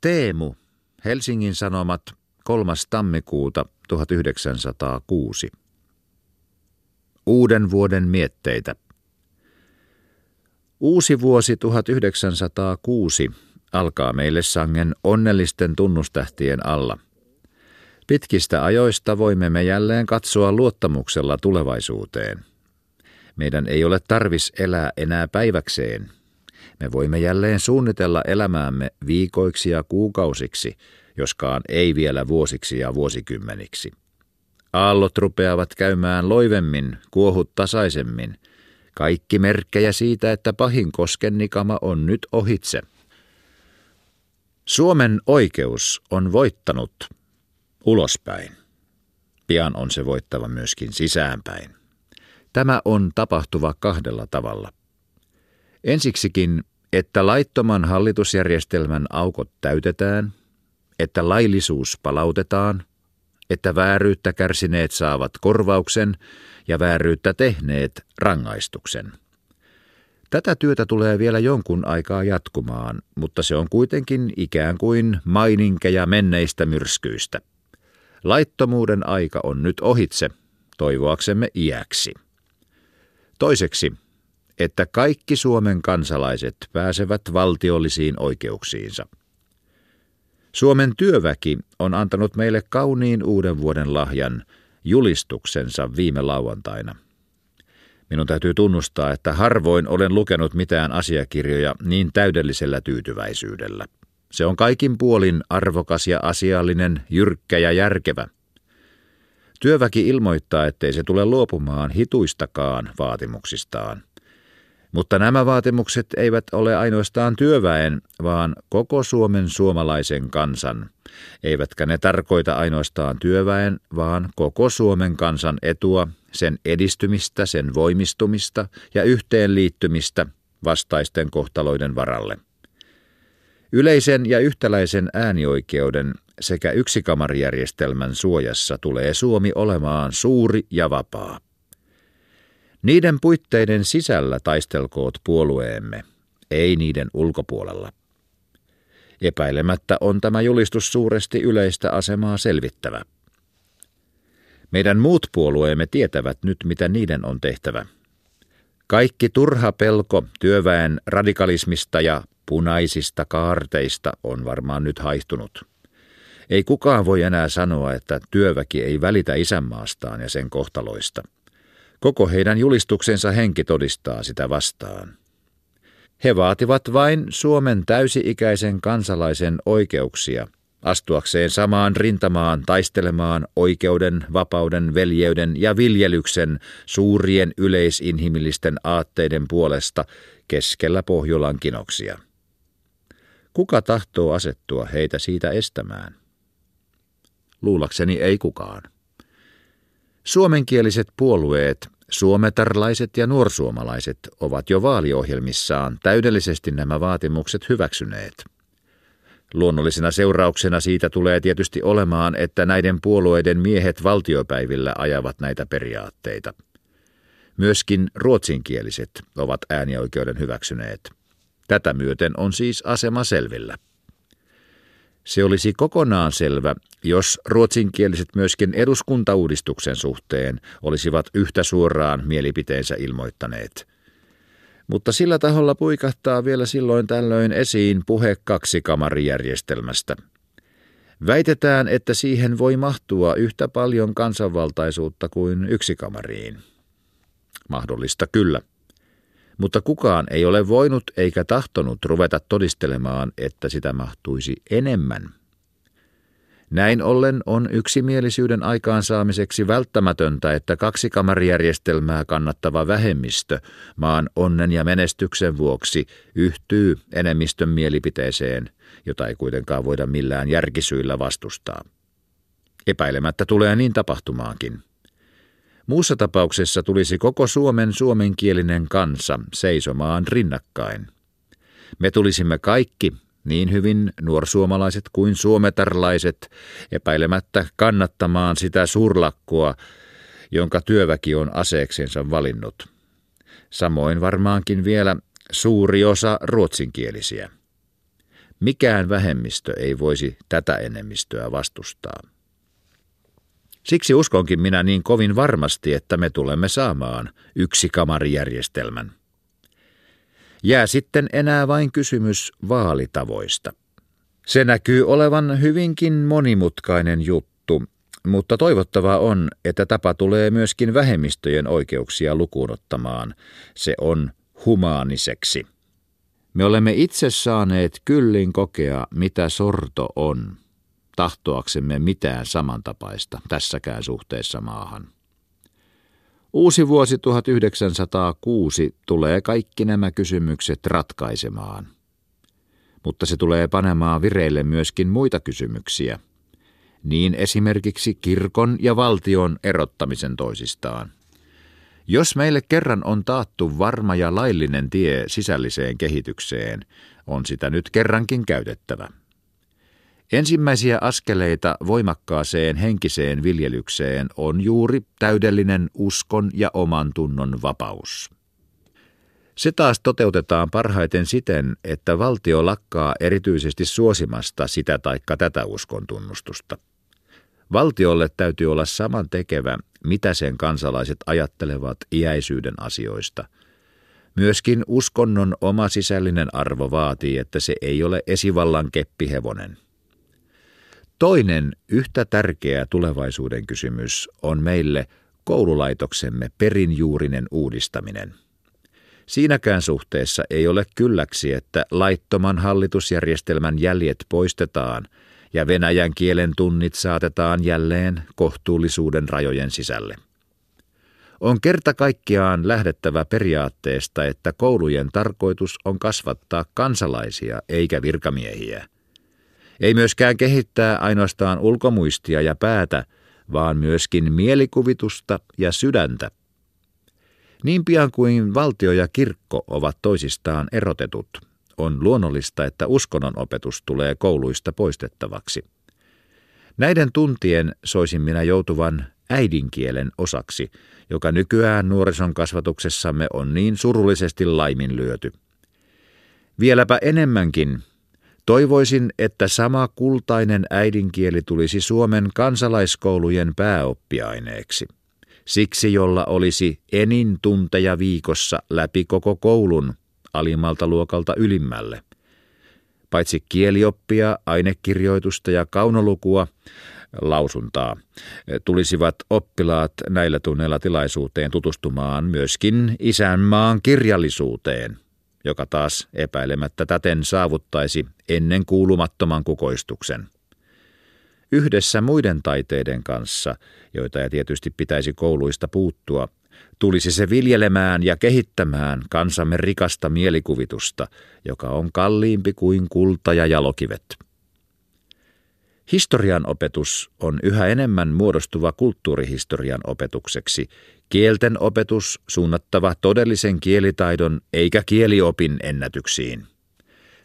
Teemu, Helsingin Sanomat, 3. tammikuuta 1906. Uuden vuoden mietteitä. Uusi vuosi 1906 alkaa meille sangen onnellisten tunnustähtien alla. Pitkistä ajoista voimme me jälleen katsoa luottamuksella tulevaisuuteen. Meidän ei ole tarvis elää enää päiväkseen. Me voimme jälleen suunnitella elämäämme viikoiksi ja kuukausiksi, joskaan ei vielä vuosiksi ja vuosikymmeniksi. Aallot rupeavat käymään loivemmin, kuohut tasaisemmin. Kaikki merkkejä siitä, että pahin koskennikama on nyt ohitse. Suomen oikeus on voittanut ulospäin. Pian on se voittava myöskin sisäänpäin. Tämä on tapahtuva kahdella tavalla. Ensiksikin, että laittoman hallitusjärjestelmän aukot täytetään, että laillisuus palautetaan, että vääryyttä kärsineet saavat korvauksen ja vääryyttä tehneet rangaistuksen. Tätä työtä tulee vielä jonkun aikaa jatkumaan, mutta se on kuitenkin ikään kuin maininkeja menneistä myrskyistä. Laittomuuden aika on nyt ohitse, toivoaksemme iäksi. Toiseksi, että kaikki Suomen kansalaiset pääsevät valtiollisiin oikeuksiinsa. Suomen työväki on antanut meille kauniin uuden vuoden lahjan, julistuksensa viime lauantaina. Minun täytyy tunnustaa, että harvoin olen lukenut mitään asiakirjoja niin täydellisellä tyytyväisyydellä. Se on kaikin puolin arvokas ja asiallinen, jyrkkä ja järkevä. Työväki ilmoittaa, ettei se tule luopumaan hituistakaan vaatimuksistaan. Mutta nämä vaatimukset eivät ole ainoastaan työväen, vaan koko Suomen suomalaisen kansan. Eivätkä ne tarkoita ainoastaan työväen, vaan koko Suomen kansan etua, sen edistymistä, sen voimistumista ja yhteenliittymistä vastaisten kohtaloiden varalle. Yleisen ja yhtäläisen äänioikeuden sekä yksikammarijärjestelmän suojassa tulee Suomi olemaan suuri ja vapaa. Niiden puitteiden sisällä taistelkoot puolueemme, ei niiden ulkopuolella. Epäilemättä on tämä julistus suuresti yleistä asemaa selvittävä. Meidän muut puolueemme tietävät nyt, mitä niiden on tehtävä. Kaikki turha pelko työväen radikalismista ja punaisista kaarteista on varmaan nyt haihtunut. Ei kukaan voi enää sanoa, että työväki ei välitä isänmaastaan ja sen kohtaloista – Koko heidän julistuksensa henki todistaa sitä vastaan. He vaativat vain Suomen täysi-ikäisen kansalaisen oikeuksia, astuakseen samaan rintamaan taistelemaan oikeuden, vapauden, veljeyden ja viljelyksen suurien yleisinhimillisten aatteiden puolesta keskellä Pohjolan kinoksia. Kuka tahtoo asettua heitä siitä estämään? Luulakseni ei kukaan. Suomenkieliset puolueet, suometarlaiset ja nuorsuomalaiset, ovat jo vaaliohjelmissaan täydellisesti nämä vaatimukset hyväksyneet. Luonnollisena seurauksena siitä tulee tietysti olemaan, että näiden puolueiden miehet valtiopäivillä ajavat näitä periaatteita. Myöskin ruotsinkieliset ovat äänioikeuden hyväksyneet. Tätä myöten on siis asema selvillä. Se olisi kokonaan selvä, jos ruotsinkieliset myöskin eduskuntauudistuksen suhteen olisivat yhtä suoraan mielipiteensä ilmoittaneet. Mutta sillä taholla puikahtaa vielä silloin tällöin esiin puhe kaksikamarijärjestelmästä. Väitetään, että siihen voi mahtua yhtä paljon kansanvaltaisuutta kuin yksikamariin. Mahdollista kyllä mutta kukaan ei ole voinut eikä tahtonut ruveta todistelemaan, että sitä mahtuisi enemmän. Näin ollen on yksimielisyyden aikaansaamiseksi välttämätöntä, että kaksikamarijärjestelmää kannattava vähemmistö maan onnen ja menestyksen vuoksi yhtyy enemmistön mielipiteeseen, jota ei kuitenkaan voida millään järkisyillä vastustaa. Epäilemättä tulee niin tapahtumaankin. Muussa tapauksessa tulisi koko Suomen suomenkielinen kansa seisomaan rinnakkain. Me tulisimme kaikki, niin hyvin nuorsuomalaiset kuin suometarlaiset, epäilemättä kannattamaan sitä suurlakkoa, jonka työväki on aseeksensa valinnut. Samoin varmaankin vielä suuri osa ruotsinkielisiä. Mikään vähemmistö ei voisi tätä enemmistöä vastustaa. Siksi uskonkin minä niin kovin varmasti, että me tulemme saamaan yksi kamarijärjestelmän. Jää sitten enää vain kysymys vaalitavoista. Se näkyy olevan hyvinkin monimutkainen juttu, mutta toivottavaa on, että tapa tulee myöskin vähemmistöjen oikeuksia lukuun ottamaan. Se on humaaniseksi. Me olemme itse saaneet kyllin kokea, mitä sorto on, tahtoaksemme mitään samantapaista tässäkään suhteessa maahan. Uusi vuosi 1906 tulee kaikki nämä kysymykset ratkaisemaan. Mutta se tulee panemaan vireille myöskin muita kysymyksiä, niin esimerkiksi kirkon ja valtion erottamisen toisistaan. Jos meille kerran on taattu varma ja laillinen tie sisälliseen kehitykseen, on sitä nyt kerrankin käytettävä. Ensimmäisiä askeleita voimakkaaseen henkiseen viljelykseen on juuri täydellinen uskon ja oman tunnon vapaus. Se taas toteutetaan parhaiten siten, että valtio lakkaa erityisesti suosimasta sitä taikka tätä uskon tunnustusta. Valtiolle täytyy olla saman tekevä, mitä sen kansalaiset ajattelevat iäisyyden asioista. Myöskin uskonnon oma sisällinen arvo vaatii, että se ei ole esivallan keppihevonen. Toinen yhtä tärkeä tulevaisuuden kysymys on meille koululaitoksemme perinjuurinen uudistaminen. Siinäkään suhteessa ei ole kylläksi, että laittoman hallitusjärjestelmän jäljet poistetaan ja venäjän kielen tunnit saatetaan jälleen kohtuullisuuden rajojen sisälle. On kerta kaikkiaan lähdettävä periaatteesta, että koulujen tarkoitus on kasvattaa kansalaisia eikä virkamiehiä – ei myöskään kehittää ainoastaan ulkomuistia ja päätä, vaan myöskin mielikuvitusta ja sydäntä. Niin pian kuin valtio ja kirkko ovat toisistaan erotetut, on luonnollista, että uskonnon opetus tulee kouluista poistettavaksi. Näiden tuntien soisin minä joutuvan äidinkielen osaksi, joka nykyään nuorison kasvatuksessamme on niin surullisesti laiminlyöty. Vieläpä enemmänkin Toivoisin, että sama kultainen äidinkieli tulisi Suomen kansalaiskoulujen pääoppiaineeksi. Siksi, jolla olisi enin tunteja viikossa läpi koko koulun alimmalta luokalta ylimmälle. Paitsi kielioppia, ainekirjoitusta ja kaunolukua, lausuntaa, tulisivat oppilaat näillä tunneilla tilaisuuteen tutustumaan myöskin isänmaan kirjallisuuteen – joka taas epäilemättä täten saavuttaisi ennen kuulumattoman kukoistuksen. Yhdessä muiden taiteiden kanssa, joita ei tietysti pitäisi kouluista puuttua, tulisi se viljelemään ja kehittämään kansamme rikasta mielikuvitusta, joka on kalliimpi kuin kulta ja jalokivet. Historian opetus on yhä enemmän muodostuva kulttuurihistorian opetukseksi, kielten opetus suunnattava todellisen kielitaidon eikä kieliopin ennätyksiin.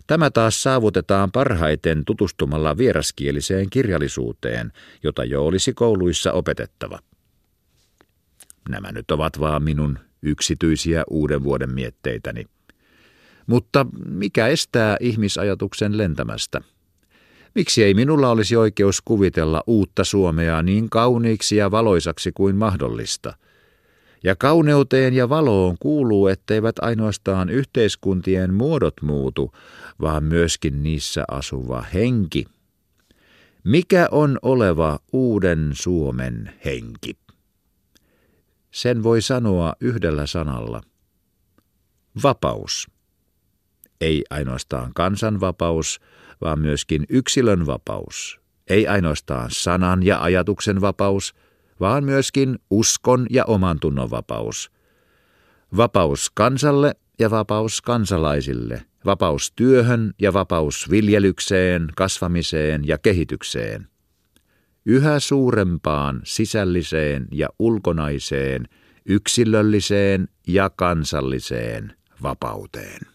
Tämä taas saavutetaan parhaiten tutustumalla vieraskieliseen kirjallisuuteen, jota jo olisi kouluissa opetettava. Nämä nyt ovat vaan minun yksityisiä uuden vuoden mietteitäni. Mutta mikä estää ihmisajatuksen lentämästä – Miksi ei minulla olisi oikeus kuvitella uutta Suomea niin kauniiksi ja valoisaksi kuin mahdollista? Ja kauneuteen ja valoon kuuluu, etteivät ainoastaan yhteiskuntien muodot muutu, vaan myöskin niissä asuva henki. Mikä on oleva uuden Suomen henki? Sen voi sanoa yhdellä sanalla. Vapaus. Ei ainoastaan kansanvapaus, vaan myöskin yksilön vapaus. Ei ainoastaan sanan ja ajatuksen vapaus, vaan myöskin uskon ja oman tunnon vapaus. Vapaus kansalle ja vapaus kansalaisille, vapaus työhön ja vapaus viljelykseen, kasvamiseen ja kehitykseen. Yhä suurempaan sisälliseen ja ulkonaiseen, yksilölliseen ja kansalliseen vapauteen.